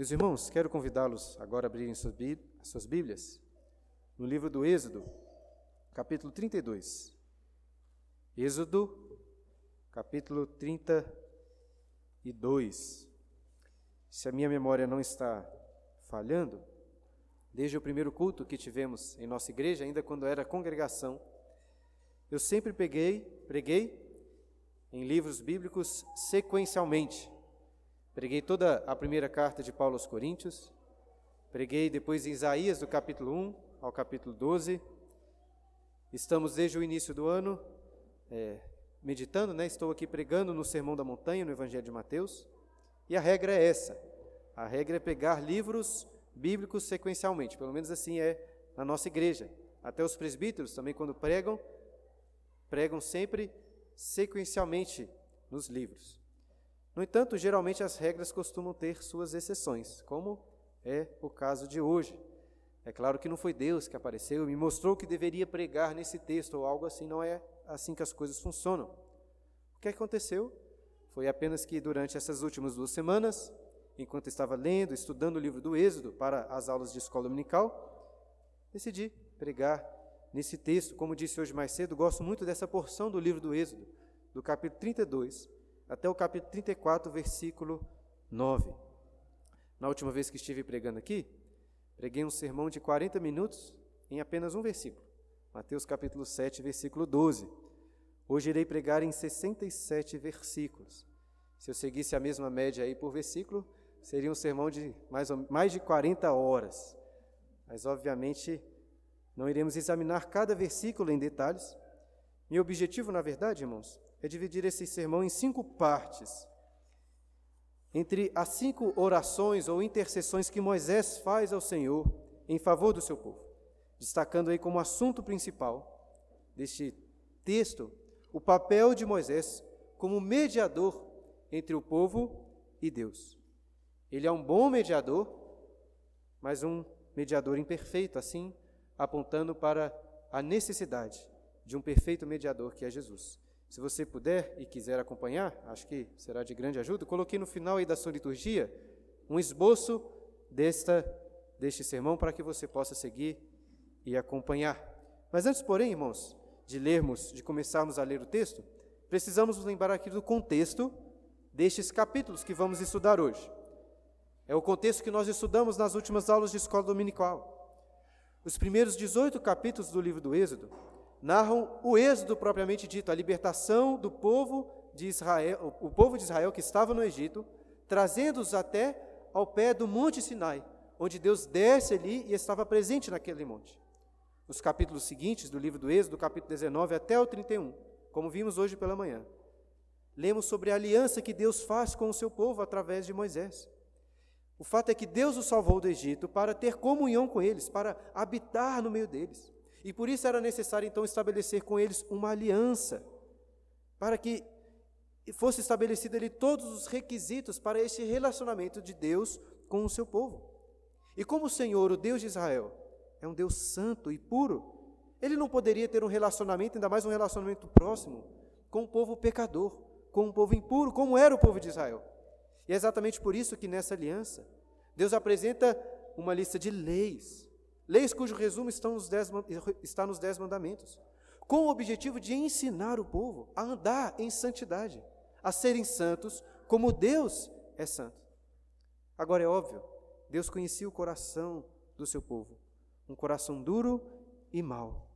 Meus irmãos, quero convidá-los agora a abrirem suas Bíblias no livro do Êxodo, capítulo 32. Êxodo, capítulo 32. Se a minha memória não está falhando, desde o primeiro culto que tivemos em nossa igreja, ainda quando era congregação, eu sempre peguei, preguei em livros bíblicos sequencialmente. Preguei toda a primeira carta de Paulo aos Coríntios, preguei depois em Isaías, do capítulo 1 ao capítulo 12. Estamos desde o início do ano é, meditando, né? estou aqui pregando no Sermão da Montanha, no Evangelho de Mateus, e a regra é essa: a regra é pegar livros bíblicos sequencialmente, pelo menos assim é na nossa igreja. Até os presbíteros também, quando pregam, pregam sempre sequencialmente nos livros. No entanto, geralmente as regras costumam ter suas exceções, como é o caso de hoje. É claro que não foi Deus que apareceu e me mostrou que deveria pregar nesse texto ou algo assim, não é assim que as coisas funcionam. O que aconteceu? Foi apenas que durante essas últimas duas semanas, enquanto estava lendo, estudando o livro do Êxodo para as aulas de escola dominical, decidi pregar nesse texto. Como disse hoje mais cedo, gosto muito dessa porção do livro do Êxodo, do capítulo 32 até o capítulo 34, versículo 9. Na última vez que estive pregando aqui, preguei um sermão de 40 minutos em apenas um versículo. Mateus capítulo 7, versículo 12. Hoje irei pregar em 67 versículos. Se eu seguisse a mesma média aí por versículo, seria um sermão de mais, mais de 40 horas. Mas, obviamente, não iremos examinar cada versículo em detalhes. Meu objetivo, na verdade, irmãos, é dividir esse sermão em cinco partes. Entre as cinco orações ou intercessões que Moisés faz ao Senhor em favor do seu povo, destacando aí como assunto principal deste texto o papel de Moisés como mediador entre o povo e Deus. Ele é um bom mediador, mas um mediador imperfeito, assim apontando para a necessidade de um perfeito mediador que é Jesus. Se você puder e quiser acompanhar, acho que será de grande ajuda. Coloquei no final aí da sua liturgia um esboço desta, deste sermão para que você possa seguir e acompanhar. Mas antes, porém, irmãos, de lermos, de começarmos a ler o texto, precisamos nos lembrar aqui do contexto destes capítulos que vamos estudar hoje. É o contexto que nós estudamos nas últimas aulas de escola dominical. Os primeiros 18 capítulos do livro do Êxodo narram o êxodo propriamente dito, a libertação do povo de Israel, o povo de Israel que estava no Egito, trazendo-os até ao pé do Monte Sinai, onde Deus desce ali e estava presente naquele monte. Nos capítulos seguintes do livro do Êxodo, do capítulo 19 até o 31, como vimos hoje pela manhã, lemos sobre a aliança que Deus faz com o seu povo através de Moisés. O fato é que Deus os salvou do Egito para ter comunhão com eles, para habitar no meio deles. E por isso era necessário então estabelecer com eles uma aliança, para que fosse estabelecido ali todos os requisitos para esse relacionamento de Deus com o seu povo. E como o Senhor, o Deus de Israel, é um Deus santo e puro, ele não poderia ter um relacionamento, ainda mais um relacionamento próximo, com o povo pecador, com o povo impuro, como era o povo de Israel. E é exatamente por isso que nessa aliança, Deus apresenta uma lista de leis, Leis cujo resumo nos dez, está nos Dez Mandamentos, com o objetivo de ensinar o povo a andar em santidade, a serem santos como Deus é santo. Agora é óbvio, Deus conhecia o coração do seu povo, um coração duro e mau.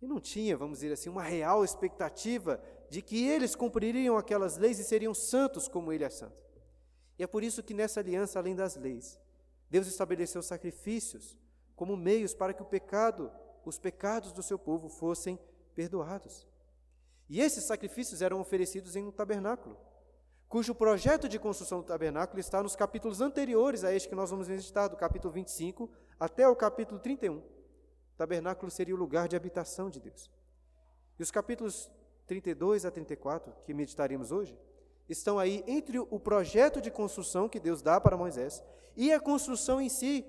E não tinha, vamos dizer assim, uma real expectativa de que eles cumpririam aquelas leis e seriam santos como ele é santo. E é por isso que nessa aliança, além das leis, Deus estabeleceu sacrifícios como meios para que o pecado, os pecados do seu povo fossem perdoados. E esses sacrifícios eram oferecidos em um tabernáculo, cujo projeto de construção do tabernáculo está nos capítulos anteriores a este que nós vamos visitar, do capítulo 25 até o capítulo 31. O tabernáculo seria o lugar de habitação de Deus. E os capítulos 32 a 34, que meditaremos hoje, estão aí entre o projeto de construção que Deus dá para Moisés e a construção em si,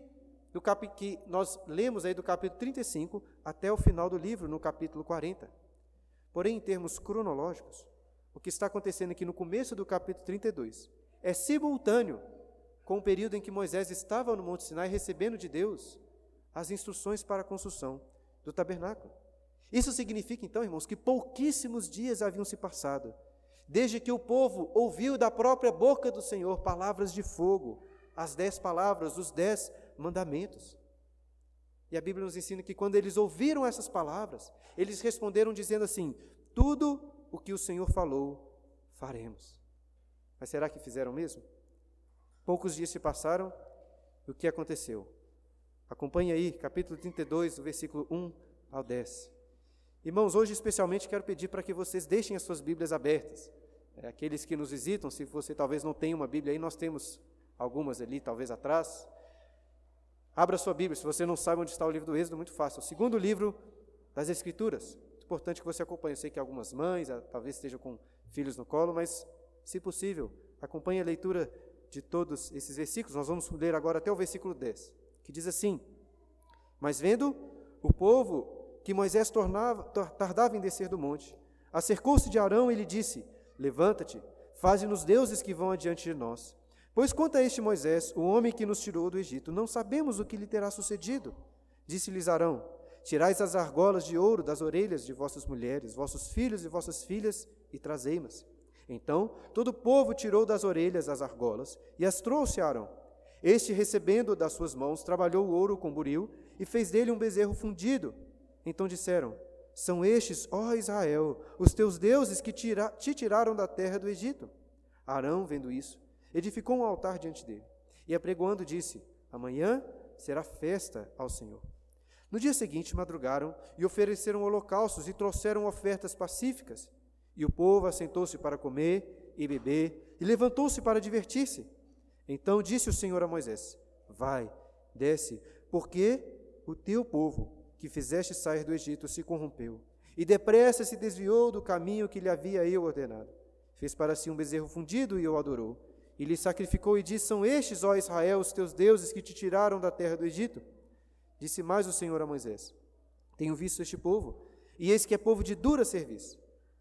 do cap... que nós lemos aí do capítulo 35 até o final do livro, no capítulo 40. Porém, em termos cronológicos, o que está acontecendo aqui no começo do capítulo 32 é simultâneo com o período em que Moisés estava no Monte Sinai recebendo de Deus as instruções para a construção do tabernáculo. Isso significa, então, irmãos, que pouquíssimos dias haviam se passado, desde que o povo ouviu da própria boca do Senhor palavras de fogo, as dez palavras, os dez mandamentos. E a Bíblia nos ensina que quando eles ouviram essas palavras, eles responderam dizendo assim: Tudo o que o Senhor falou, faremos. Mas será que fizeram mesmo? Poucos dias se passaram e o que aconteceu? Acompanhe aí, capítulo 32, do versículo 1 ao 10. Irmãos, hoje especialmente quero pedir para que vocês deixem as suas Bíblias abertas. É, aqueles que nos visitam, se você talvez não tenha uma Bíblia aí, nós temos algumas ali, talvez atrás. Abra sua Bíblia, se você não sabe onde está o livro do Êxodo, muito fácil. O segundo livro das Escrituras. Muito importante que você acompanhe. Eu sei que algumas mães ah, talvez estejam com filhos no colo, mas, se possível, acompanhe a leitura de todos esses versículos. Nós vamos ler agora até o versículo 10, que diz assim: Mas vendo o povo que Moisés tornava, tardava em descer do monte, acercou-se de Arão e lhe disse: Levanta-te, faze-nos deuses que vão adiante de nós. Pois quanto a este Moisés, o homem que nos tirou do Egito, não sabemos o que lhe terá sucedido. Disse-lhes Arão: Tirais as argolas de ouro das orelhas de vossas mulheres, vossos filhos e vossas filhas, e trazei-mas. Então todo o povo tirou das orelhas as argolas e as trouxe a Arão. Este, recebendo das suas mãos, trabalhou o ouro com buril e fez dele um bezerro fundido. Então disseram: São estes, ó Israel, os teus deuses que tira, te tiraram da terra do Egito. Arão, vendo isso, edificou um altar diante dele e, apregoando, disse: Amanhã será festa ao Senhor. No dia seguinte, madrugaram e ofereceram holocaustos e trouxeram ofertas pacíficas. E o povo assentou-se para comer e beber, e levantou-se para divertir-se. Então disse o Senhor a Moisés: Vai, desce, porque o teu povo, que fizeste sair do Egito, se corrompeu, e depressa se desviou do caminho que lhe havia eu ordenado. Fez para si um bezerro fundido e o adorou. E lhe sacrificou e disse: São estes, ó Israel, os teus deuses que te tiraram da terra do Egito? Disse mais o Senhor a Moisés: Tenho visto este povo, e eis que é povo de dura serviço.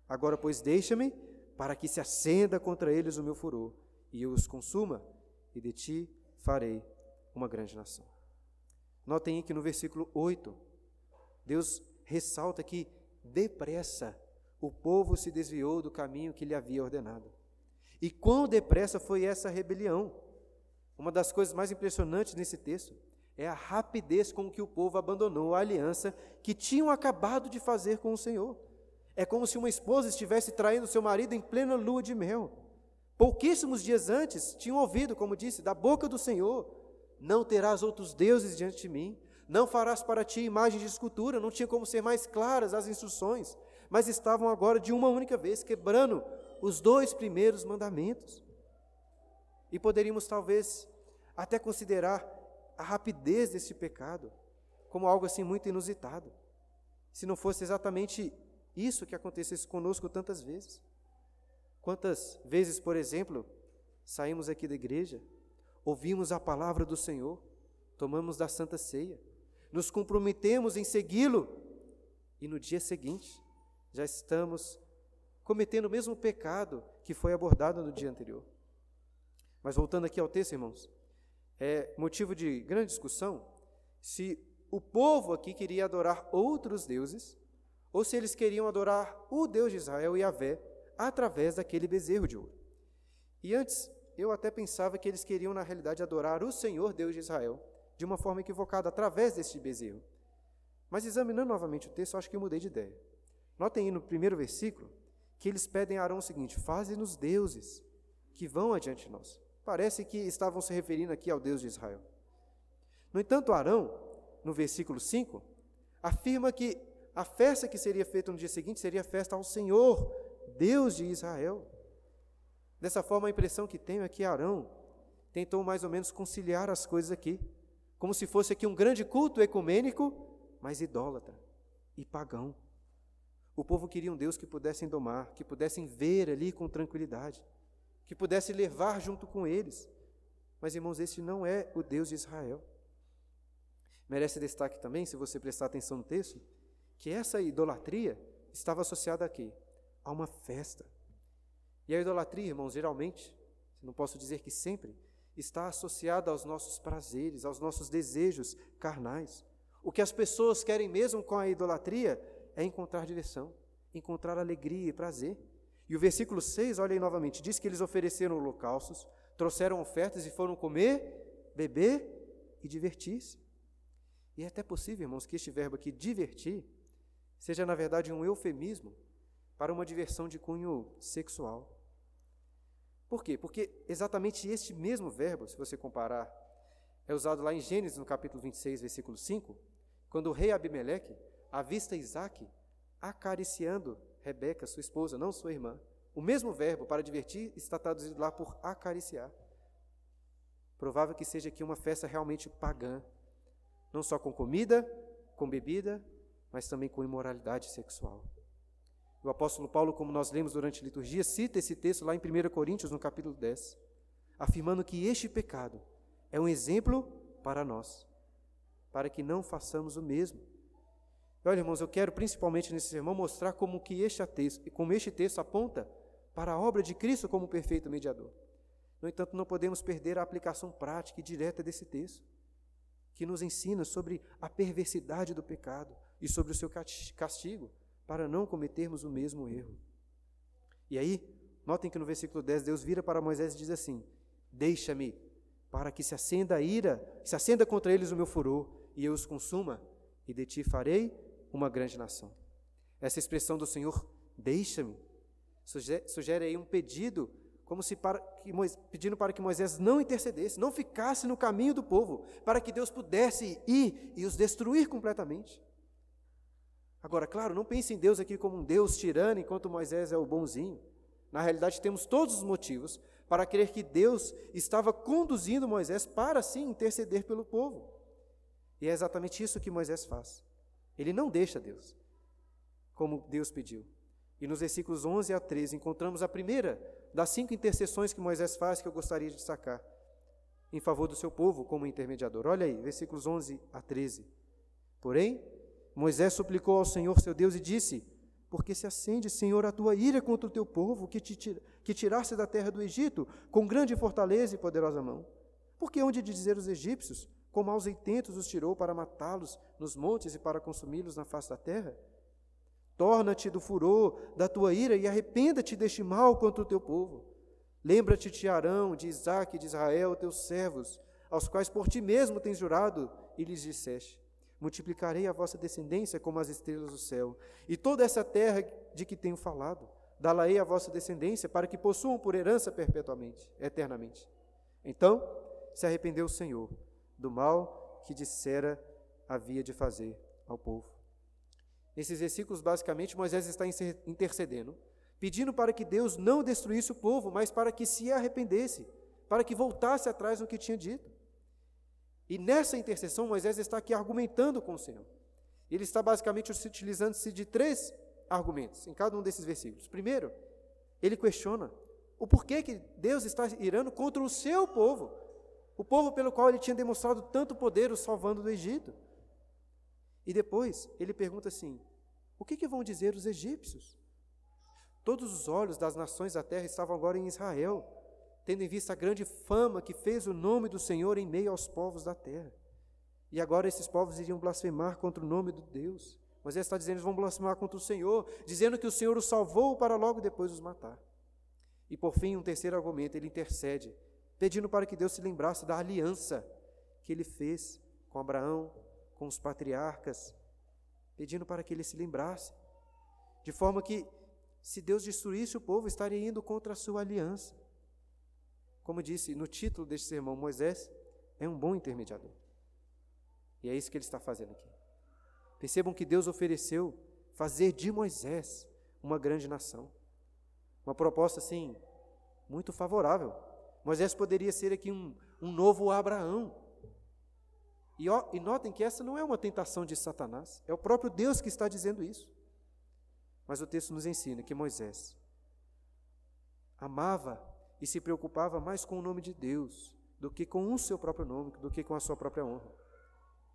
Agora, pois, deixa-me, para que se acenda contra eles o meu furor, e eu os consuma, e de ti farei uma grande nação. Notem que no versículo 8, Deus ressalta que depressa o povo se desviou do caminho que lhe havia ordenado. E quão depressa foi essa rebelião? Uma das coisas mais impressionantes nesse texto é a rapidez com que o povo abandonou a aliança que tinham acabado de fazer com o Senhor. É como se uma esposa estivesse traindo seu marido em plena lua de mel. Pouquíssimos dias antes, tinham ouvido, como disse, da boca do Senhor: Não terás outros deuses diante de mim, não farás para ti imagens de escultura. Não tinha como ser mais claras as instruções, mas estavam agora de uma única vez quebrando os dois primeiros mandamentos. E poderíamos talvez até considerar a rapidez desse pecado como algo assim muito inusitado, se não fosse exatamente isso que acontecesse conosco tantas vezes. Quantas vezes, por exemplo, saímos aqui da igreja, ouvimos a palavra do Senhor, tomamos da Santa Ceia, nos comprometemos em segui-lo e no dia seguinte já estamos cometendo o mesmo pecado que foi abordado no dia anterior. Mas voltando aqui ao texto, irmãos, é motivo de grande discussão se o povo aqui queria adorar outros deuses ou se eles queriam adorar o Deus de Israel, Yahvé, através daquele bezerro de ouro. E antes, eu até pensava que eles queriam, na realidade, adorar o Senhor Deus de Israel, de uma forma equivocada, através deste bezerro. Mas examinando novamente o texto, acho que eu mudei de ideia. Notem aí no primeiro versículo que eles pedem a Arão o seguinte: Faze-nos deuses que vão adiante de nós. Parece que estavam se referindo aqui ao Deus de Israel. No entanto, Arão, no versículo 5, afirma que a festa que seria feita no dia seguinte seria a festa ao Senhor, Deus de Israel. Dessa forma, a impressão que tenho é que Arão tentou mais ou menos conciliar as coisas aqui, como se fosse aqui um grande culto ecumênico, mas idólatra e pagão. O povo queria um Deus que pudessem domar, que pudessem ver ali com tranquilidade, que pudesse levar junto com eles. Mas, irmãos, este não é o Deus de Israel. Merece destaque também, se você prestar atenção no texto, que essa idolatria estava associada a quê? A uma festa. E a idolatria, irmãos, geralmente, não posso dizer que sempre, está associada aos nossos prazeres, aos nossos desejos carnais. O que as pessoas querem mesmo com a idolatria é encontrar direção, encontrar alegria e prazer. E o versículo 6, olha aí novamente, diz que eles ofereceram holocaustos, trouxeram ofertas e foram comer, beber e divertir-se. E é até possível, irmãos, que este verbo aqui, divertir, seja na verdade um eufemismo para uma diversão de cunho sexual. Por quê? Porque exatamente este mesmo verbo, se você comparar, é usado lá em Gênesis, no capítulo 26, versículo 5, quando o rei Abimeleque avista Isaac acariciando Rebeca, sua esposa, não sua irmã. O mesmo verbo para divertir está traduzido lá por acariciar. Provável que seja aqui uma festa realmente pagã, não só com comida, com bebida, mas também com imoralidade sexual. O apóstolo Paulo, como nós lemos durante a liturgia, cita esse texto lá em 1 Coríntios, no capítulo 10, afirmando que este pecado é um exemplo para nós, para que não façamos o mesmo. Olha, irmãos, eu quero principalmente nesse sermão mostrar como que este texto, como este texto aponta para a obra de Cristo como perfeito mediador. No entanto, não podemos perder a aplicação prática e direta desse texto, que nos ensina sobre a perversidade do pecado e sobre o seu castigo para não cometermos o mesmo erro. E aí, notem que no versículo 10, Deus vira para Moisés e diz assim: Deixa-me, para que se acenda a ira, se acenda contra eles o meu furor, e eu os consuma, e de ti farei uma grande nação. Essa expressão do Senhor, deixa-me, sugere, sugere aí um pedido, como se para que, pedindo para que Moisés não intercedesse, não ficasse no caminho do povo, para que Deus pudesse ir e os destruir completamente. Agora, claro, não pense em Deus aqui como um Deus tirano, enquanto Moisés é o bonzinho. Na realidade, temos todos os motivos para crer que Deus estava conduzindo Moisés para sim interceder pelo povo. E é exatamente isso que Moisés faz. Ele não deixa Deus, como Deus pediu. E nos versículos 11 a 13 encontramos a primeira das cinco intercessões que Moisés faz que eu gostaria de destacar em favor do seu povo como intermediador. Olha aí, versículos 11 a 13. Porém, Moisés suplicou ao Senhor seu Deus e disse: Porque se acende, Senhor, a tua ira contra o teu povo, que, te, que tiraste da terra do Egito, com grande fortaleza e poderosa mão. Porque onde de dizer os egípcios, com maus intentos os tirou para matá-los nos montes e para consumi-los na face da terra? Torna-te do furor da tua ira e arrependa-te deste mal contra o teu povo. Lembra-te de Arão, de Isaac e de Israel, teus servos, aos quais por ti mesmo tens jurado, e lhes disseste: multiplicarei a vossa descendência como as estrelas do céu, e toda essa terra de que tenho falado, dá-la-ei a vossa descendência, para que possuam por herança perpetuamente, eternamente. Então se arrependeu o Senhor do mal que dissera havia de fazer ao povo. Nesses versículos, basicamente, Moisés está intercedendo, pedindo para que Deus não destruísse o povo, mas para que se arrependesse, para que voltasse atrás no que tinha dito. E nessa intercessão, Moisés está aqui argumentando com o Senhor. Ele está basicamente utilizando-se de três argumentos em cada um desses versículos. Primeiro, ele questiona o porquê que Deus está irando contra o seu povo, o povo pelo qual ele tinha demonstrado tanto poder, o salvando do Egito. E depois, ele pergunta assim: o que, que vão dizer os egípcios? Todos os olhos das nações da terra estavam agora em Israel tendo em vista a grande fama que fez o nome do Senhor em meio aos povos da terra. E agora esses povos iriam blasfemar contra o nome de Deus. Mas ele está dizendo que vão blasfemar contra o Senhor, dizendo que o Senhor os salvou para logo depois os matar. E por fim, um terceiro argumento, ele intercede, pedindo para que Deus se lembrasse da aliança que ele fez com Abraão, com os patriarcas, pedindo para que ele se lembrasse, de forma que, se Deus destruísse o povo, estaria indo contra a sua aliança. Como disse no título deste sermão, Moisés é um bom intermediador. E é isso que ele está fazendo aqui. Percebam que Deus ofereceu fazer de Moisés uma grande nação. Uma proposta, assim, muito favorável. Moisés poderia ser aqui um, um novo Abraão. E, ó, e notem que essa não é uma tentação de Satanás, é o próprio Deus que está dizendo isso. Mas o texto nos ensina que Moisés amava e se preocupava mais com o nome de Deus do que com o seu próprio nome, do que com a sua própria honra.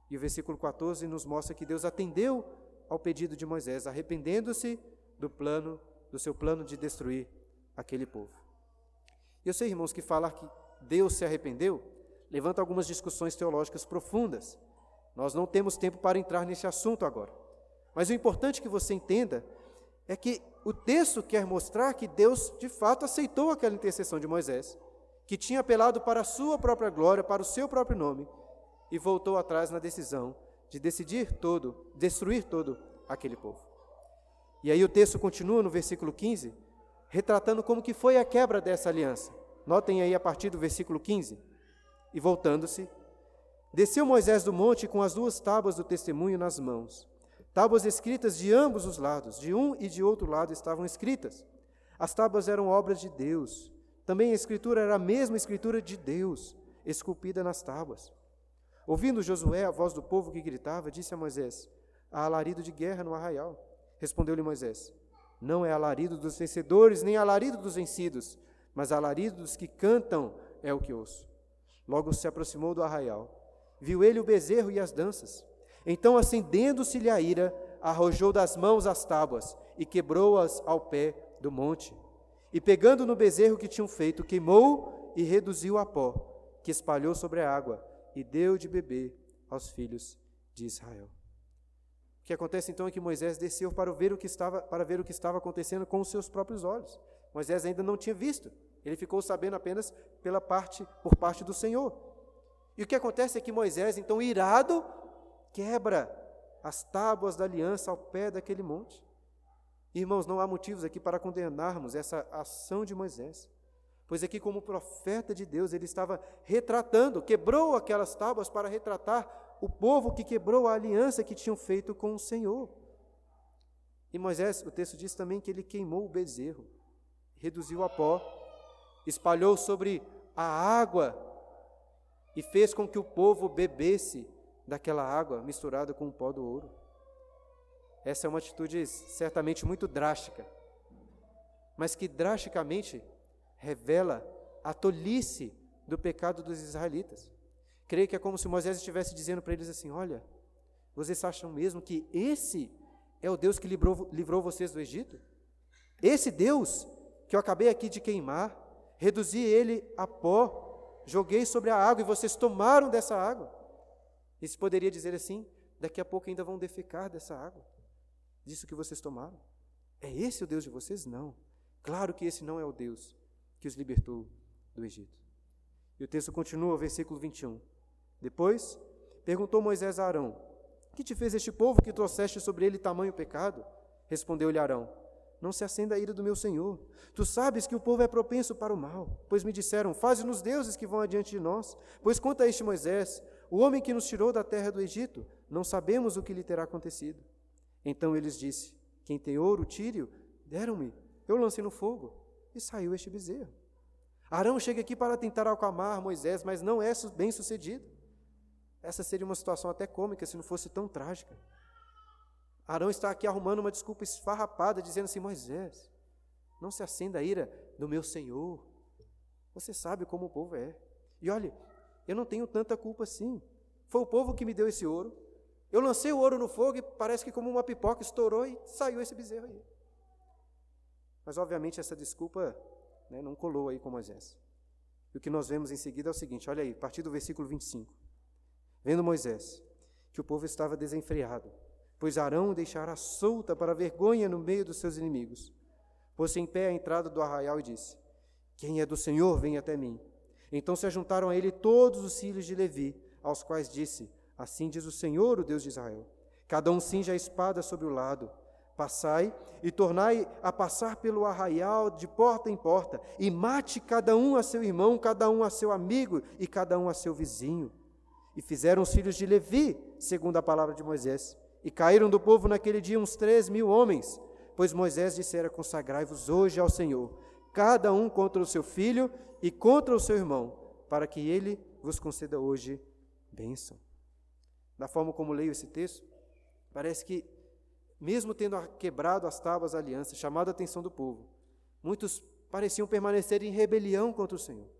E o versículo 14 nos mostra que Deus atendeu ao pedido de Moisés, arrependendo-se do plano, do seu plano de destruir aquele povo. Eu sei, irmãos, que falar que Deus se arrependeu, levanta algumas discussões teológicas profundas. Nós não temos tempo para entrar nesse assunto agora. Mas o importante que você entenda é que o texto quer mostrar que Deus de fato aceitou aquela intercessão de Moisés, que tinha apelado para a sua própria glória, para o seu próprio nome, e voltou atrás na decisão de decidir todo, destruir todo aquele povo. E aí o texto continua no versículo 15, retratando como que foi a quebra dessa aliança. Notem aí a partir do versículo 15. E voltando-se, desceu Moisés do monte com as duas tábuas do testemunho nas mãos. Tábuas escritas de ambos os lados, de um e de outro lado estavam escritas. As tábuas eram obras de Deus. Também a escritura era a mesma escritura de Deus, esculpida nas tábuas. Ouvindo Josué a voz do povo que gritava, disse a Moisés: Há alarido de guerra no arraial. Respondeu-lhe Moisés: Não é alarido dos vencedores, nem alarido dos vencidos, mas alarido dos que cantam é o que ouço. Logo se aproximou do arraial. Viu ele o bezerro e as danças. Então, acendendo-se-lhe a ira, arrojou das mãos as tábuas e quebrou-as ao pé do monte. E pegando no bezerro que tinham feito, queimou e reduziu a pó, que espalhou sobre a água e deu de beber aos filhos de Israel. Que acontece então é que Moisés desceu para ver o que estava, para ver o que estava acontecendo com os seus próprios olhos. Moisés ainda não tinha visto. Ele ficou sabendo apenas pela parte por parte do Senhor. E o que acontece é que Moisés, então irado, quebra as tábuas da aliança ao pé daquele monte. Irmãos, não há motivos aqui para condenarmos essa ação de Moisés. Pois aqui, como profeta de Deus, ele estava retratando, quebrou aquelas tábuas para retratar o povo que quebrou a aliança que tinham feito com o Senhor. E Moisés, o texto diz também que ele queimou o bezerro, reduziu a pó, espalhou sobre a água e fez com que o povo bebesse daquela água misturada com o pó do ouro. Essa é uma atitude certamente muito drástica, mas que drasticamente revela a tolice do pecado dos israelitas. Creio que é como se Moisés estivesse dizendo para eles assim: Olha, vocês acham mesmo que esse é o Deus que livrou, livrou vocês do Egito? Esse Deus que eu acabei aqui de queimar, reduzi ele a pó, joguei sobre a água e vocês tomaram dessa água. Isso poderia dizer assim: daqui a pouco ainda vão defecar dessa água, disso que vocês tomaram. É esse o Deus de vocês? Não. Claro que esse não é o Deus que os libertou do Egito. E o texto continua, versículo 21. Depois, perguntou Moisés a Arão: Que te fez este povo que trouxeste sobre ele tamanho pecado? Respondeu-lhe Arão: Não se acenda a ira do meu senhor. Tu sabes que o povo é propenso para o mal. Pois me disseram: Faze-nos deuses que vão adiante de nós. Pois quanto a este Moisés, o homem que nos tirou da terra do Egito, não sabemos o que lhe terá acontecido. Então eles disse: Quem tem ouro, tire-o. Deram-me. Eu lancei no fogo e saiu este bezerro. Arão chega aqui para tentar acalmar Moisés, mas não é bem sucedido. Essa seria uma situação até cômica se não fosse tão trágica. Arão está aqui arrumando uma desculpa esfarrapada, dizendo assim: Moisés, não se acenda a ira do meu Senhor. Você sabe como o povo é. E olhe, eu não tenho tanta culpa assim. Foi o povo que me deu esse ouro. Eu lancei o ouro no fogo e parece que, como uma pipoca, estourou e saiu esse bezerro aí. Mas, obviamente, essa desculpa né, não colou aí com Moisés. E o que nós vemos em seguida é o seguinte: olha aí, a partir do versículo 25. Vendo Moisés que o povo estava desenfreado, pois Arão deixara solta para vergonha no meio dos seus inimigos, pôs-se em pé à entrada do arraial e disse: Quem é do Senhor, vem até mim. Então se ajuntaram a ele todos os filhos de Levi, aos quais disse: Assim diz o Senhor, o Deus de Israel: Cada um cinja a espada sobre o lado Passai e tornai a passar pelo arraial de porta em porta, e mate cada um a seu irmão, cada um a seu amigo e cada um a seu vizinho. E fizeram os filhos de Levi, segundo a palavra de Moisés. E caíram do povo naquele dia uns três mil homens, pois Moisés dissera: Consagrai-vos hoje ao Senhor, cada um contra o seu filho e contra o seu irmão, para que ele vos conceda hoje bênção. Da forma como leio esse texto, parece que mesmo tendo quebrado as tábuas da aliança, chamado a atenção do povo, muitos pareciam permanecer em rebelião contra o Senhor.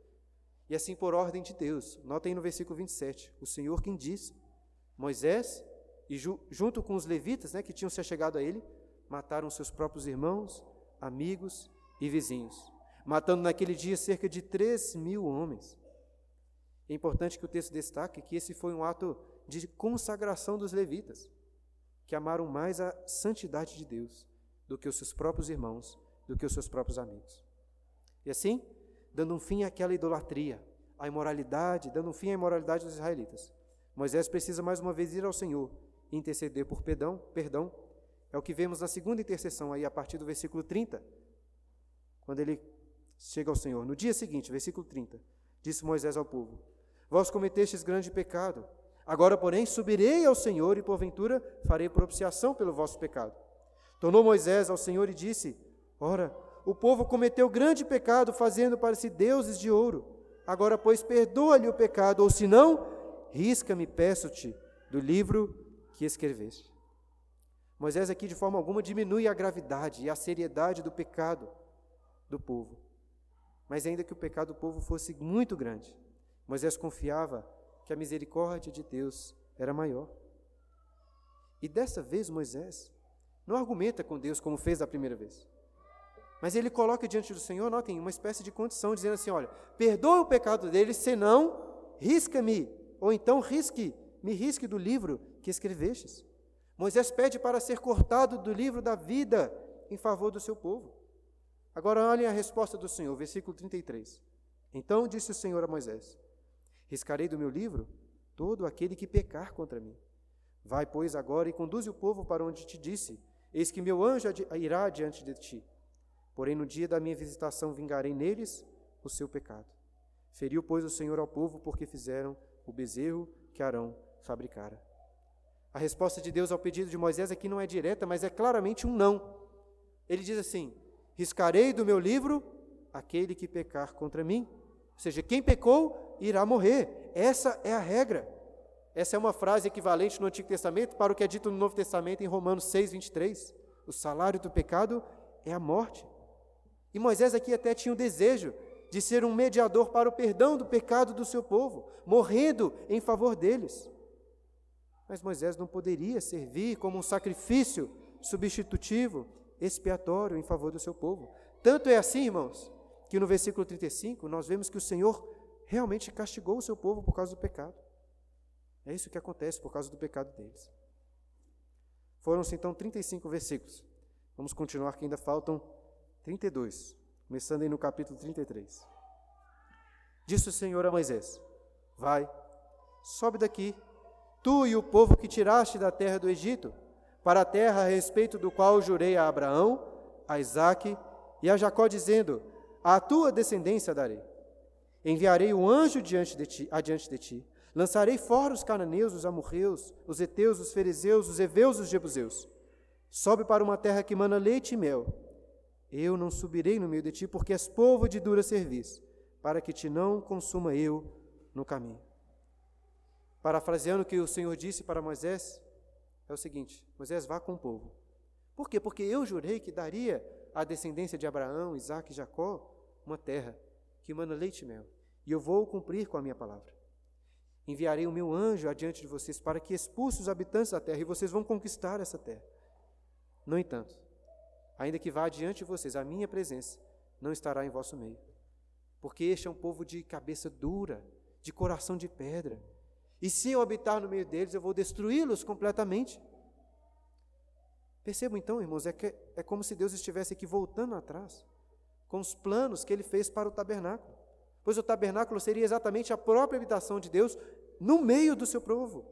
E assim por ordem de Deus. Notem no versículo 27, o Senhor quem disse, Moisés, e ju, junto com os levitas né, que tinham se achegado a ele, mataram seus próprios irmãos, amigos e vizinhos, matando naquele dia cerca de três mil homens. É importante que o texto destaque que esse foi um ato de consagração dos levitas, que amaram mais a santidade de Deus do que os seus próprios irmãos, do que os seus próprios amigos. E assim, dando um fim àquela idolatria, à imoralidade, dando um fim à imoralidade dos israelitas. Moisés precisa mais uma vez ir ao Senhor e interceder por perdão, perdão. É o que vemos na segunda intercessão aí a partir do versículo 30, quando ele chega ao Senhor. No dia seguinte, versículo 30, disse Moisés ao povo: Vós cometestes grande pecado. Agora, porém, subirei ao Senhor e porventura farei propiciação pelo vosso pecado. Tornou Moisés ao Senhor e disse: Ora, o povo cometeu grande pecado, fazendo para si deuses de ouro. Agora, pois, perdoa-lhe o pecado, ou se não, risca-me, peço-te, do livro que escreveste. Moisés aqui, de forma alguma, diminui a gravidade e a seriedade do pecado do povo. Mas ainda que o pecado do povo fosse muito grande, Moisés confiava que a misericórdia de Deus era maior. E dessa vez Moisés não argumenta com Deus como fez da primeira vez. Mas ele coloca diante do Senhor, notem, uma espécie de condição, dizendo assim: olha, perdoa o pecado dele, senão risca-me, ou então risque, me risque do livro que escrevestes. Moisés pede para ser cortado do livro da vida em favor do seu povo. Agora olhem a resposta do Senhor, versículo 33. Então disse o Senhor a Moisés: Riscarei do meu livro todo aquele que pecar contra mim. Vai, pois, agora e conduze o povo para onde te disse: Eis que meu anjo irá diante de ti Porém, no dia da minha visitação, vingarei neles o seu pecado. Feriu, pois, o Senhor ao povo, porque fizeram o bezerro que Arão fabricara. A resposta de Deus ao pedido de Moisés aqui não é direta, mas é claramente um não. Ele diz assim: Riscarei do meu livro aquele que pecar contra mim. Ou seja, quem pecou irá morrer. Essa é a regra. Essa é uma frase equivalente no Antigo Testamento para o que é dito no Novo Testamento em Romanos 6, 23. O salário do pecado é a morte. E Moisés aqui até tinha o desejo de ser um mediador para o perdão do pecado do seu povo, morrendo em favor deles. Mas Moisés não poderia servir como um sacrifício substitutivo, expiatório em favor do seu povo. Tanto é assim, irmãos, que no versículo 35 nós vemos que o Senhor realmente castigou o seu povo por causa do pecado. É isso que acontece por causa do pecado deles. Foram-se então 35 versículos. Vamos continuar que ainda faltam 32, começando aí no capítulo 33. Disse o Senhor a Moisés: Vai, sobe daqui, tu e o povo que tiraste da terra do Egito, para a terra a respeito do qual jurei a Abraão, a Isaque e a Jacó, dizendo: A tua descendência darei. Enviarei um anjo diante de ti, adiante de ti. Lançarei fora os cananeus, os amorreus, os heteus, os fariseus, os heveus, os jebuseus. Sobe para uma terra que mana leite e mel eu não subirei no meio de ti, porque és povo de dura serviço, para que te não consuma eu no caminho. Parafraseando o que o Senhor disse para Moisés, é o seguinte: Moisés, vá com o povo. Por quê? Porque eu jurei que daria à descendência de Abraão, Isaac e Jacó uma terra que manda leite e mel, e eu vou cumprir com a minha palavra. Enviarei o meu anjo adiante de vocês para que expulse os habitantes da terra, e vocês vão conquistar essa terra. No entanto, ainda que vá adiante de vocês, a minha presença não estará em vosso meio. Porque este é um povo de cabeça dura, de coração de pedra. E se eu habitar no meio deles, eu vou destruí-los completamente. Percebam então, irmãos, é, que, é como se Deus estivesse aqui voltando atrás, com os planos que ele fez para o tabernáculo. Pois o tabernáculo seria exatamente a própria habitação de Deus no meio do seu povo.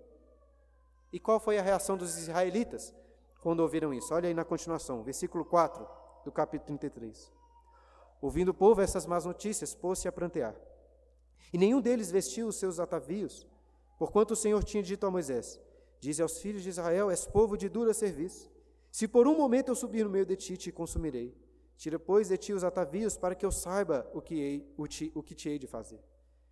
E qual foi a reação dos israelitas? Quando ouviram isso. Olha aí na continuação, versículo 4 do capítulo 33. Ouvindo o povo essas más notícias, pôs-se a prantear. E nenhum deles vestiu os seus atavios, porquanto o Senhor tinha dito a Moisés: Dize aos filhos de Israel: És povo de dura serviço. Se por um momento eu subir no meio de ti, te consumirei. Tira, pois, de ti os atavios, para que eu saiba o que, hei, o, ti, o que te hei de fazer.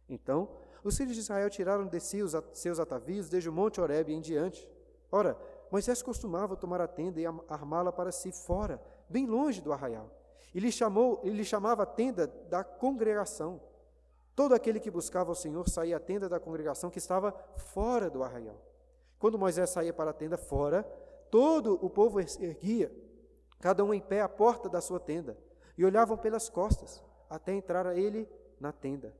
Então, os filhos de Israel tiraram de si os seus atavios desde o monte Horebe em diante. Ora, Moisés costumava tomar a tenda e armá-la para si fora, bem longe do arraial. E lhe, chamou, ele chamava a tenda da congregação. Todo aquele que buscava o Senhor saía à tenda da congregação que estava fora do arraial. Quando Moisés saía para a tenda fora, todo o povo erguia, cada um em pé à porta da sua tenda, e olhavam pelas costas, até entrar a ele na tenda.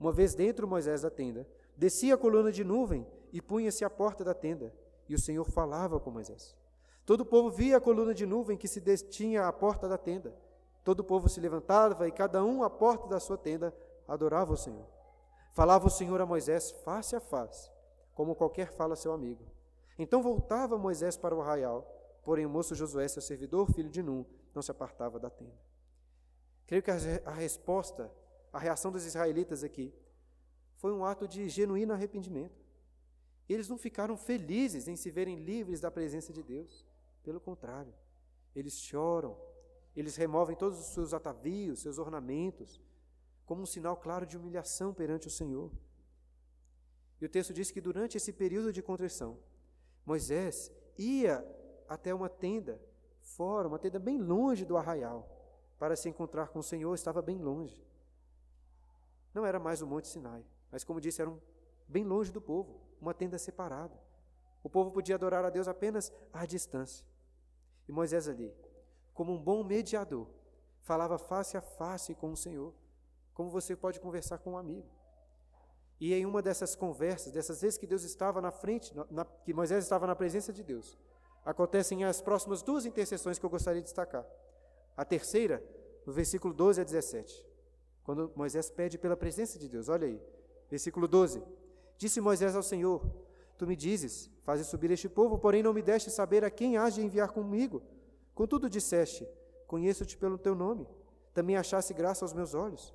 Uma vez dentro Moisés da tenda, descia a coluna de nuvem e punha-se à porta da tenda, e o Senhor falava com Moisés. Todo o povo via a coluna de nuvem que se destinha à porta da tenda. Todo o povo se levantava e cada um à porta da sua tenda adorava o Senhor. Falava o Senhor a Moisés face a face, como qualquer fala a seu amigo. Então voltava Moisés para o arraial, porém o moço Josué, seu servidor, filho de Num, não se apartava da tenda. Creio que a resposta, a reação dos israelitas aqui, foi um ato de genuíno arrependimento. Eles não ficaram felizes em se verem livres da presença de Deus. Pelo contrário, eles choram, eles removem todos os seus atavios, seus ornamentos, como um sinal claro de humilhação perante o Senhor. E o texto diz que durante esse período de contrição, Moisés ia até uma tenda fora, uma tenda bem longe do arraial, para se encontrar com o Senhor, estava bem longe. Não era mais o Monte Sinai, mas como disse, era um, bem longe do povo, uma tenda separada. O povo podia adorar a Deus apenas à distância. E Moisés ali, como um bom mediador, falava face a face com o Senhor, como você pode conversar com um amigo. E em uma dessas conversas, dessas vezes que Deus estava na frente, na, que Moisés estava na presença de Deus, acontecem as próximas duas intercessões que eu gostaria de destacar. A terceira, no versículo 12 a 17, quando Moisés pede pela presença de Deus. Olha aí, versículo 12. Disse Moisés ao Senhor: Tu me dizes, fazes subir este povo, porém não me deste saber a quem hás de enviar comigo. Contudo disseste: Conheço-te pelo teu nome. Também achaste graça aos meus olhos.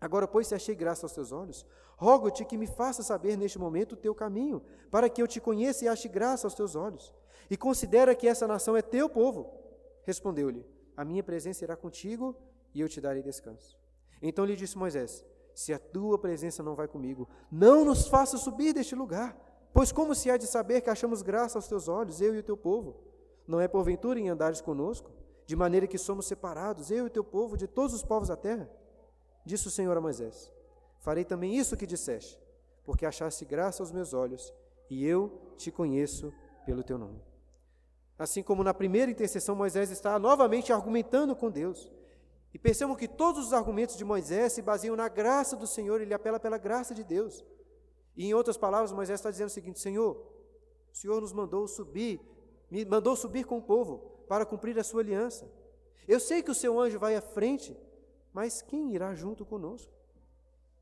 Agora, pois, se achei graça aos teus olhos, rogo-te que me faça saber neste momento o teu caminho, para que eu te conheça e ache graça aos teus olhos. E considera que essa nação é teu povo. Respondeu-lhe: A minha presença irá contigo e eu te darei descanso. Então lhe disse Moisés: Se a tua presença não vai comigo, não nos faça subir deste lugar. Pois como se há de saber que achamos graça aos teus olhos, eu e o teu povo? Não é porventura em andares conosco, de maneira que somos separados, eu e o teu povo, de todos os povos da terra? Disse o Senhor a Moisés: Farei também isso que disseste, porque achaste graça aos meus olhos, e eu te conheço pelo teu nome. Assim como na primeira intercessão, Moisés está novamente argumentando com Deus. E percebam que todos os argumentos de Moisés se baseiam na graça do Senhor, ele apela pela graça de Deus. E em outras palavras, Moisés está dizendo o seguinte: Senhor, o Senhor nos mandou subir, me mandou subir com o povo para cumprir a sua aliança. Eu sei que o seu anjo vai à frente, mas quem irá junto conosco?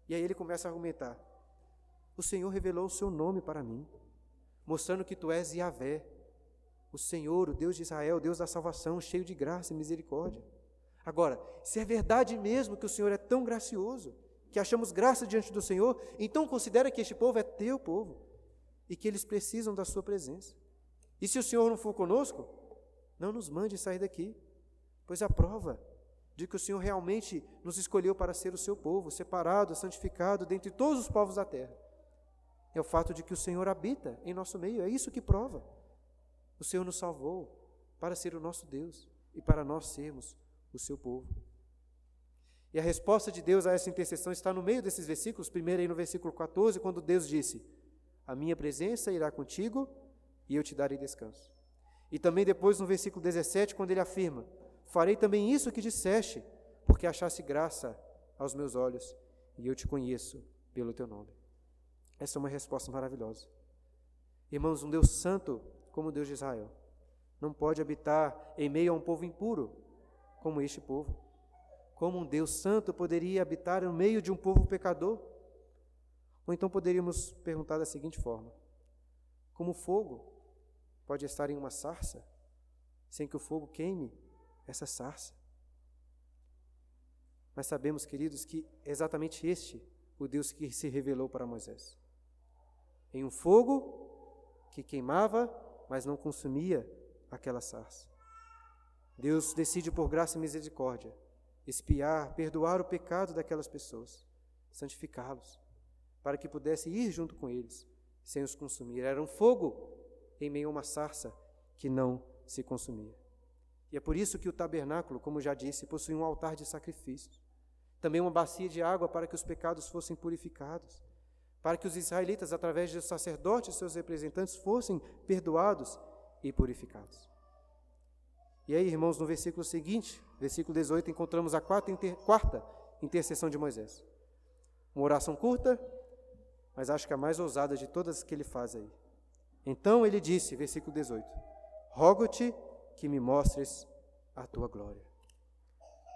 E aí ele começa a argumentar: O Senhor revelou o seu nome para mim, mostrando que tu és Yahvé, o Senhor, o Deus de Israel, o Deus da salvação, cheio de graça e misericórdia. Agora, se é verdade mesmo que o Senhor é tão gracioso, que achamos graça diante do Senhor, então considera que este povo é teu povo e que eles precisam da sua presença. E se o Senhor não for conosco, não nos mande sair daqui, pois a prova de que o Senhor realmente nos escolheu para ser o seu povo, separado, santificado dentre todos os povos da terra, é o fato de que o Senhor habita em nosso meio, é isso que prova. O Senhor nos salvou para ser o nosso Deus e para nós sermos o seu povo. E a resposta de Deus a essa intercessão está no meio desses versículos, primeiro aí no versículo 14, quando Deus disse: A minha presença irá contigo e eu te darei descanso. E também depois no versículo 17, quando ele afirma: Farei também isso que disseste, porque achaste graça aos meus olhos e eu te conheço pelo teu nome. Essa é uma resposta maravilhosa. Irmãos, um Deus santo como o Deus de Israel não pode habitar em meio a um povo impuro como este povo. Como um Deus santo poderia habitar no meio de um povo pecador? Ou então poderíamos perguntar da seguinte forma: Como fogo pode estar em uma sarça sem que o fogo queime essa sarça? Mas sabemos, queridos, que é exatamente este o Deus que se revelou para Moisés. Em um fogo que queimava, mas não consumia aquela sarça. Deus decide, por graça e misericórdia, espiar, perdoar o pecado daquelas pessoas, santificá-los, para que pudesse ir junto com eles, sem os consumir. Era um fogo em meio a uma sarça que não se consumia. E é por isso que o tabernáculo, como já disse, possui um altar de sacrifícios, também uma bacia de água para que os pecados fossem purificados, para que os israelitas, através dos sacerdotes e seus representantes, fossem perdoados e purificados. E aí, irmãos, no versículo seguinte, versículo 18, encontramos a quarta, inter, quarta intercessão de Moisés. Uma oração curta, mas acho que a mais ousada de todas que ele faz aí. Então ele disse, versículo 18: Rogo-te que me mostres a tua glória.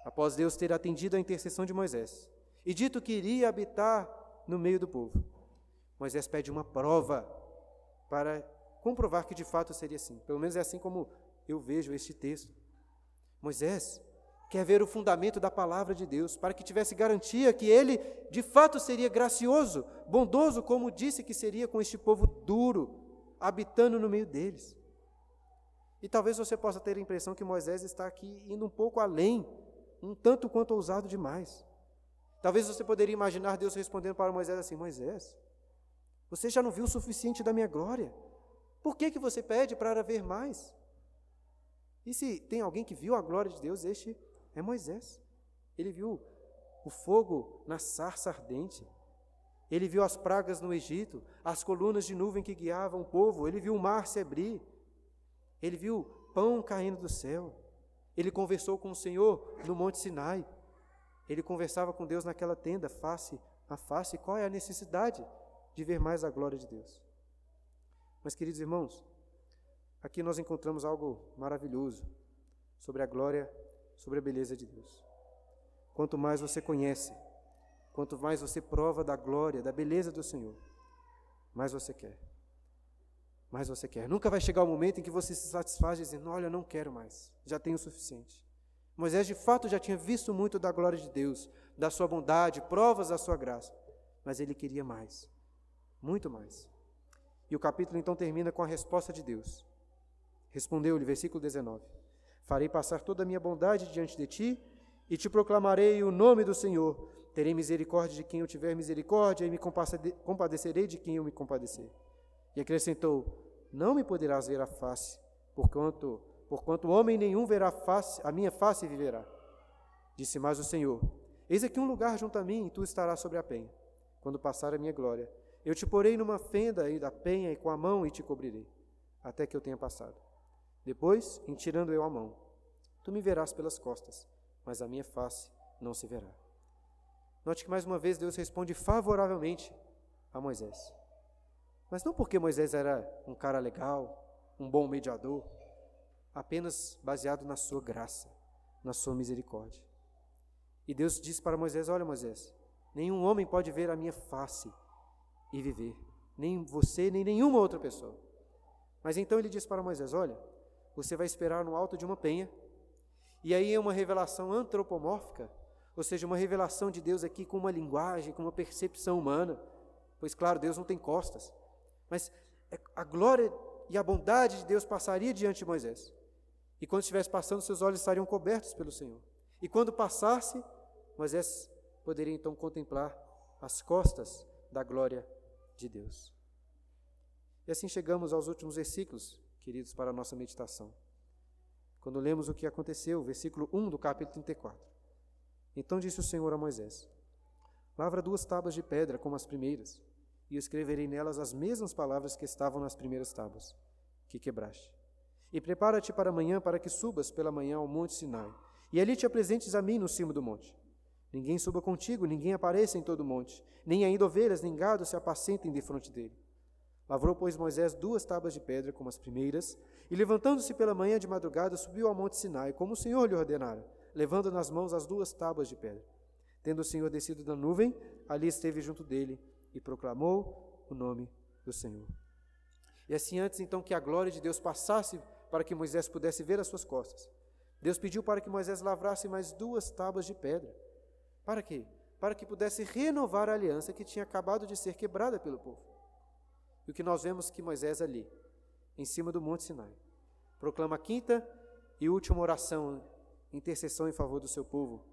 Após Deus ter atendido a intercessão de Moisés e dito que iria habitar no meio do povo, Moisés pede uma prova para comprovar que de fato seria assim. Pelo menos é assim como eu vejo este texto. Moisés quer ver o fundamento da palavra de Deus, para que tivesse garantia que ele de fato seria gracioso, bondoso, como disse que seria com este povo duro, habitando no meio deles. E talvez você possa ter a impressão que Moisés está aqui indo um pouco além, um tanto quanto ousado demais. Talvez você poderia imaginar Deus respondendo para Moisés assim: Moisés, você já não viu o suficiente da minha glória? Por que, que você pede para ver mais? E se tem alguém que viu a glória de Deus, este é Moisés. Ele viu o fogo na sarça ardente. Ele viu as pragas no Egito, as colunas de nuvem que guiavam o povo. Ele viu o mar se abrir. Ele viu pão caindo do céu. Ele conversou com o Senhor no Monte Sinai. Ele conversava com Deus naquela tenda, face a face. Qual é a necessidade de ver mais a glória de Deus? Mas, queridos irmãos, aqui nós encontramos algo maravilhoso sobre a glória, sobre a beleza de Deus. Quanto mais você conhece, quanto mais você prova da glória, da beleza do Senhor, mais você quer. Mais você quer. Nunca vai chegar o momento em que você se satisfaz dizendo: Olha, não quero mais, já tenho o suficiente. Moisés de fato já tinha visto muito da glória de Deus, da sua bondade, provas da sua graça, mas ele queria mais, muito mais. E o capítulo então termina com a resposta de Deus. Respondeu-lhe, versículo 19: Farei passar toda a minha bondade diante de ti e te proclamarei o nome do Senhor. Terei misericórdia de quem eu tiver misericórdia e me compadecerei de quem eu me compadecer. E acrescentou: Não me poderás ver a face, porquanto, porquanto homem nenhum verá a, face, a minha face e viverá. Disse mais o Senhor: Eis aqui um lugar junto a mim, e tu estarás sobre a penha, quando passar a minha glória eu te porei numa fenda da penha e com a mão e te cobrirei, até que eu tenha passado. Depois, em tirando eu a mão, tu me verás pelas costas, mas a minha face não se verá. Note que mais uma vez Deus responde favoravelmente a Moisés. Mas não porque Moisés era um cara legal, um bom mediador, apenas baseado na sua graça, na sua misericórdia. E Deus disse para Moisés: Olha, Moisés, nenhum homem pode ver a minha face e viver. Nem você, nem nenhuma outra pessoa. Mas então ele diz para Moisés: Olha, você vai esperar no alto de uma penha. E aí é uma revelação antropomórfica, ou seja, uma revelação de Deus aqui com uma linguagem, com uma percepção humana. Pois, claro, Deus não tem costas. Mas é, a glória e a bondade de Deus passaria diante de Moisés. E quando estivesse passando, seus olhos estariam cobertos pelo Senhor. E quando passasse, Moisés poderia então contemplar as costas da glória de Deus. E assim chegamos aos últimos versículos, queridos, para a nossa meditação. Quando lemos o que aconteceu, versículo 1 do capítulo 34. Então disse o Senhor a Moisés: Lavra duas tábuas de pedra como as primeiras, e escreverei nelas as mesmas palavras que estavam nas primeiras tábuas, que quebraste. E prepara-te para amanhã, para que subas pela manhã ao monte Sinai, e ali te apresentes a mim no cimo do monte. Ninguém suba contigo, ninguém apareça em todo o monte, nem ainda ovelhas nem gado se apacentem de frente dele. Lavrou, pois, Moisés duas tábuas de pedra, como as primeiras, e levantando-se pela manhã de madrugada, subiu ao monte Sinai, como o Senhor lhe ordenara, levando nas mãos as duas tábuas de pedra. Tendo o Senhor descido da nuvem, ali esteve junto dele e proclamou o nome do Senhor. E assim, antes então que a glória de Deus passasse para que Moisés pudesse ver as suas costas, Deus pediu para que Moisés lavrasse mais duas tábuas de pedra para quê? Para que pudesse renovar a aliança que tinha acabado de ser quebrada pelo povo. E o que nós vemos que Moisés ali, em cima do Monte Sinai, proclama a quinta e última oração, intercessão em favor do seu povo.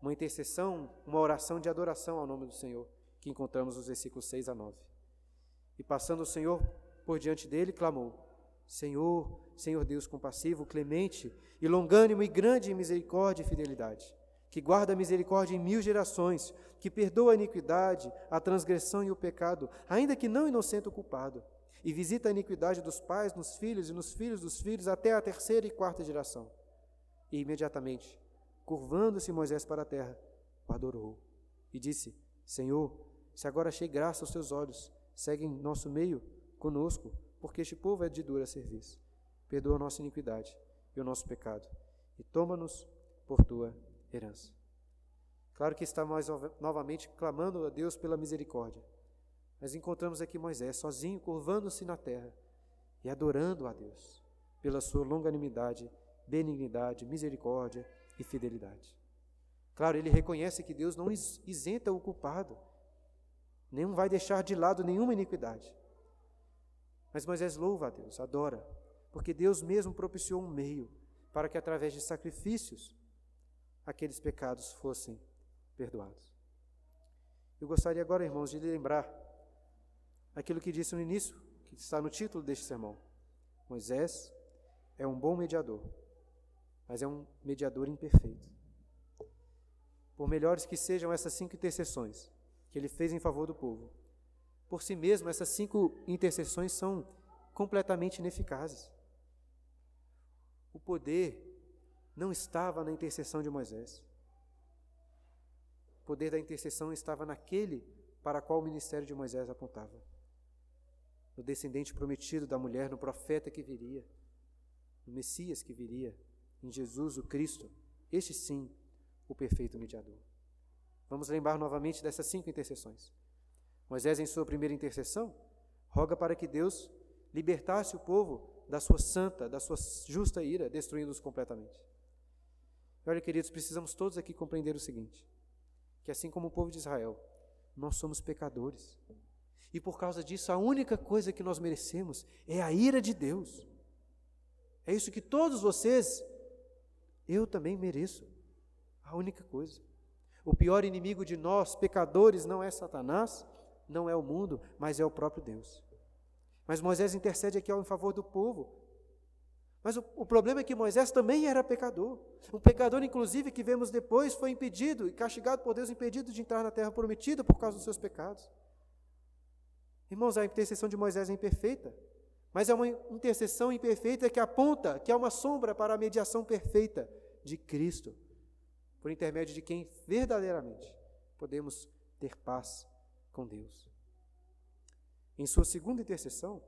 Uma intercessão, uma oração de adoração ao nome do Senhor, que encontramos nos versículos 6 a 9. E passando o Senhor por diante dele, clamou: Senhor, Senhor Deus compassivo, clemente e longânimo e grande em misericórdia e fidelidade que guarda a misericórdia em mil gerações, que perdoa a iniquidade, a transgressão e o pecado, ainda que não inocente o culpado, e visita a iniquidade dos pais nos filhos e nos filhos dos filhos até a terceira e quarta geração. E imediatamente, curvando-se Moisés para a terra, o adorou e disse: Senhor, se agora achei graça aos teus olhos, segue em nosso meio conosco, porque este povo é de dura serviço. Perdoa a nossa iniquidade e o nosso pecado, e toma-nos por tua herança. Claro que está mais novamente clamando a Deus pela misericórdia. Mas encontramos aqui Moisés sozinho, curvando-se na terra e adorando a Deus pela sua longanimidade, benignidade, misericórdia e fidelidade. Claro, ele reconhece que Deus não isenta o culpado, nem vai deixar de lado nenhuma iniquidade. Mas Moisés louva a Deus, adora, porque Deus mesmo propiciou um meio para que através de sacrifícios aqueles pecados fossem perdoados. Eu gostaria agora, irmãos, de lembrar aquilo que disse no início, que está no título deste sermão. Moisés é um bom mediador, mas é um mediador imperfeito. Por melhores que sejam essas cinco intercessões que ele fez em favor do povo, por si mesmo, essas cinco intercessões são completamente ineficazes. O poder não estava na intercessão de Moisés. O poder da intercessão estava naquele para qual o ministério de Moisés apontava. No descendente prometido da mulher, no profeta que viria, no Messias que viria, em Jesus o Cristo, este sim, o perfeito mediador. Vamos lembrar novamente dessas cinco intercessões. Moisés, em sua primeira intercessão, roga para que Deus libertasse o povo da sua santa, da sua justa ira, destruindo-os completamente. Olha, queridos, precisamos todos aqui compreender o seguinte: que assim como o povo de Israel, nós somos pecadores. E por causa disso, a única coisa que nós merecemos é a ira de Deus. É isso que todos vocês, eu também mereço. A única coisa. O pior inimigo de nós, pecadores, não é Satanás, não é o mundo, mas é o próprio Deus. Mas Moisés intercede aqui em favor do povo, mas o, o, problema é que Moisés também era pecador. Um pecador, inclusive, que vemos depois, foi impedido e castigado por Deus, impedido de entrar na terra prometida por causa dos seus pecados. Irmãos, a intercessão de Moisés é imperfeita, mas é uma intercessão imperfeita que aponta, que é uma sombra para a mediação perfeita de Cristo, por intermédio de quem verdadeiramente podemos ter paz com Deus. Em sua segunda intercessão,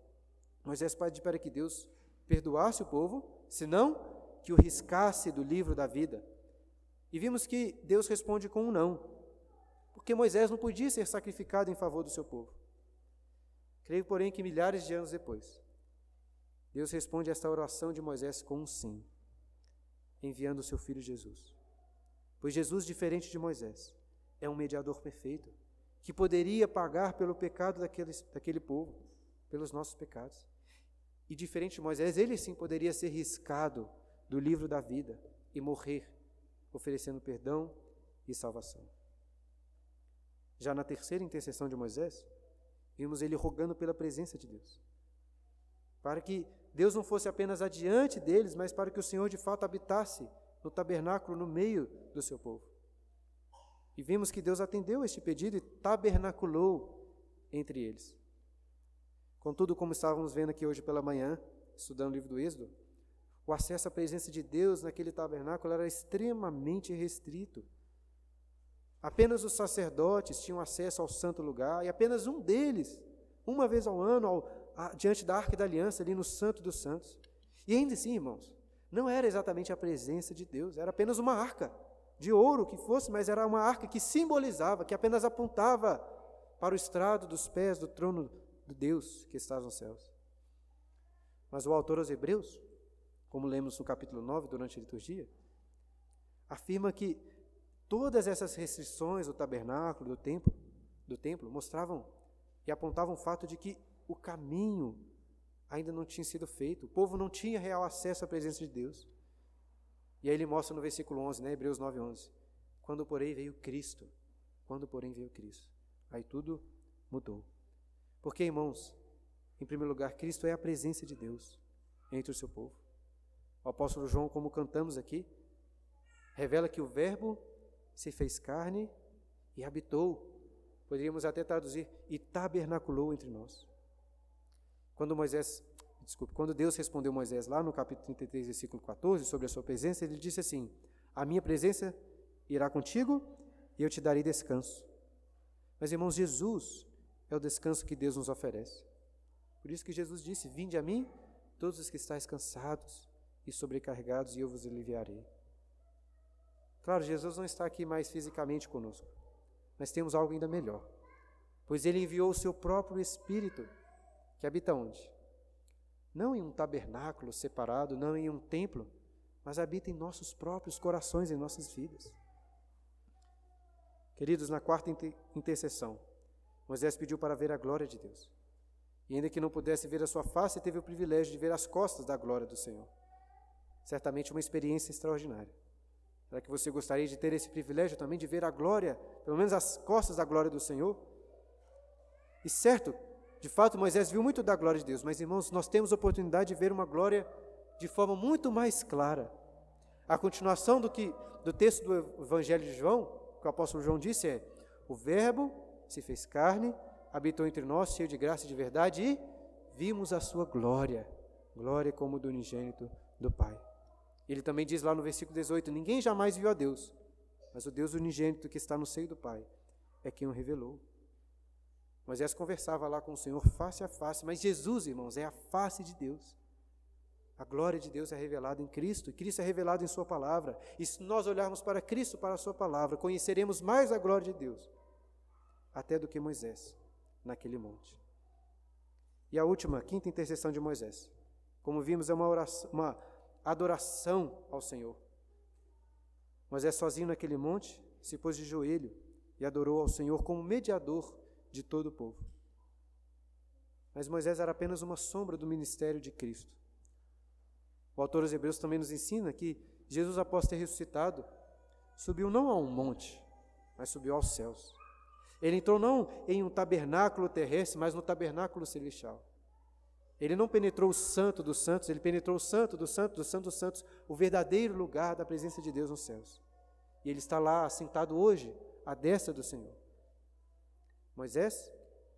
Moisés pede para que Deus perdoasse o povo, senão que o riscasse do livro da vida. E vimos que Deus responde com um não, porque Moisés não podia ser sacrificado em favor do seu povo. Creio, porém, que milhares de anos depois, Deus responde a esta oração de Moisés com um sim, enviando o seu filho Jesus. Pois Jesus, diferente de Moisés, é um mediador perfeito, que poderia pagar pelo pecado daquele, daquele povo, pelos nossos pecados. E diferente de Moisés, ele sim poderia ser riscado do livro da vida e morrer, oferecendo perdão e salvação. Já na terceira intercessão de Moisés, vimos ele rogando pela presença de Deus, para que Deus não fosse apenas adiante deles, mas para que o Senhor de fato habitasse no tabernáculo no meio do seu povo. E vimos que Deus atendeu este pedido e tabernaculou entre eles. Contudo, como estávamos vendo aqui hoje pela manhã, estudando o livro do Êxodo, o acesso à presença de Deus naquele tabernáculo era extremamente restrito. Apenas os sacerdotes tinham acesso ao santo lugar e apenas um deles, uma vez ao ano, ao, a, diante da arca da aliança, ali no Santo dos Santos. E ainda assim, irmãos, não era exatamente a presença de Deus, era apenas uma arca de ouro que fosse, mas era uma arca que simbolizava, que apenas apontava para o estrado dos pés do trono do Deus que está nos céus. Mas o autor aos Hebreus, como lemos no capítulo 9 durante a liturgia, afirma que todas essas restrições do tabernáculo, do templo, do templo mostravam e apontavam o fato de que o caminho ainda não tinha sido feito, o povo não tinha real acesso à presença de Deus. E aí ele mostra no versículo 11, né, Hebreus 9, 11, quando porém veio Cristo, quando porém veio Cristo, aí tudo mudou. Porque, irmãos, em primeiro lugar, Cristo é a presença de Deus entre o seu povo. O apóstolo João, como cantamos aqui, revela que o Verbo se fez carne e habitou. Poderíamos até traduzir, e tabernaculou entre nós. Quando Moisés, desculpe, quando Deus respondeu Moisés lá no capítulo 33, versículo 14, sobre a sua presença, ele disse assim: A minha presença irá contigo e eu te darei descanso. Mas, irmãos, Jesus é o descanso que Deus nos oferece. Por isso que Jesus disse: Vinde a mim, todos os que estáis cansados e sobrecarregados, e eu vos aliviarei. Claro, Jesus não está aqui mais fisicamente conosco, mas temos algo ainda melhor, pois ele enviou o seu próprio Espírito, que habita onde? Não em um tabernáculo separado, não em um templo, mas habita em nossos próprios corações, em nossas vidas. Queridos, na quarta intercessão, Moisés pediu para ver a glória de Deus. E ainda que não pudesse ver a sua face, teve o privilégio de ver as costas da glória do Senhor. Certamente uma experiência extraordinária. Será que você gostaria de ter esse privilégio também de ver a glória, pelo menos as costas da glória do Senhor? E certo, de fato, Moisés viu muito da glória de Deus, mas irmãos, nós temos a oportunidade de ver uma glória de forma muito mais clara. A continuação do que do texto do Evangelho de João, que o apóstolo João disse é: o Verbo se fez carne, habitou entre nós, cheio de graça e de verdade, e vimos a sua glória, glória como do unigênito do Pai. Ele também diz lá no versículo 18: Ninguém jamais viu a Deus, mas o Deus unigênito que está no seio do Pai é quem o revelou. Moisés conversava lá com o Senhor face a face, mas Jesus, irmãos, é a face de Deus. A glória de Deus é revelada em Cristo, e Cristo é revelado em Sua palavra. E se nós olharmos para Cristo, para a Sua palavra, conheceremos mais a glória de Deus, até do que Moisés naquele monte. E a última, quinta intercessão de Moisés, como vimos, é uma, oração, uma adoração ao Senhor. Moisés, sozinho naquele monte, se pôs de joelho e adorou ao Senhor como mediador de todo o povo. Mas Moisés era apenas uma sombra do ministério de Cristo. O autor dos Hebreus também nos ensina que Jesus, após ter ressuscitado, subiu não a um monte, mas subiu aos céus. Ele entrou não em um tabernáculo terrestre, mas no tabernáculo celestial. Ele não penetrou o santo dos santos, ele penetrou o santo do santo do santo dos santos, o verdadeiro lugar da presença de Deus nos céus. E ele está lá assentado hoje, à destra do Senhor. Moisés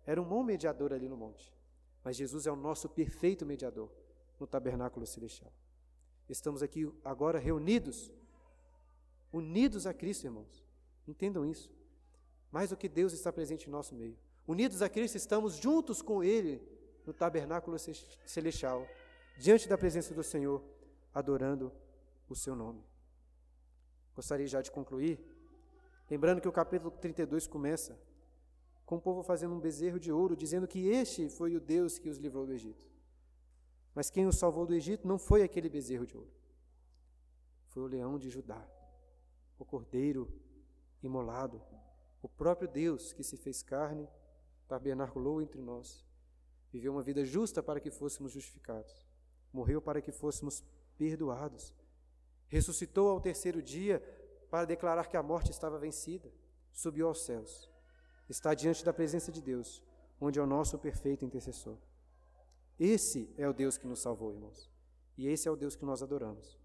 era um bom mediador ali no monte, mas Jesus é o nosso perfeito mediador no tabernáculo celestial. Estamos aqui agora reunidos, unidos a Cristo, irmãos. Entendam isso. Mais do que Deus está presente em nosso meio. Unidos a Cristo, estamos juntos com Ele no tabernáculo celestial, diante da presença do Senhor, adorando o seu nome. Gostaria já de concluir, lembrando que o capítulo 32 começa com o povo fazendo um bezerro de ouro, dizendo que este foi o Deus que os livrou do Egito. Mas quem os salvou do Egito não foi aquele bezerro de ouro. Foi o leão de Judá, o cordeiro imolado, o próprio Deus que se fez carne, tabernaculou entre nós, viveu uma vida justa para que fôssemos justificados, morreu para que fôssemos perdoados, ressuscitou ao terceiro dia para declarar que a morte estava vencida, subiu aos céus, está diante da presença de Deus, onde é o nosso perfeito intercessor. Esse é o Deus que nos salvou, irmãos. E esse é o Deus que nós adoramos.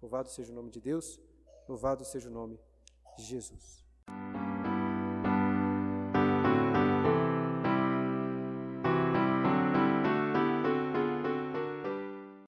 Louvado seja o nome de Deus, louvado seja o nome de Jesus.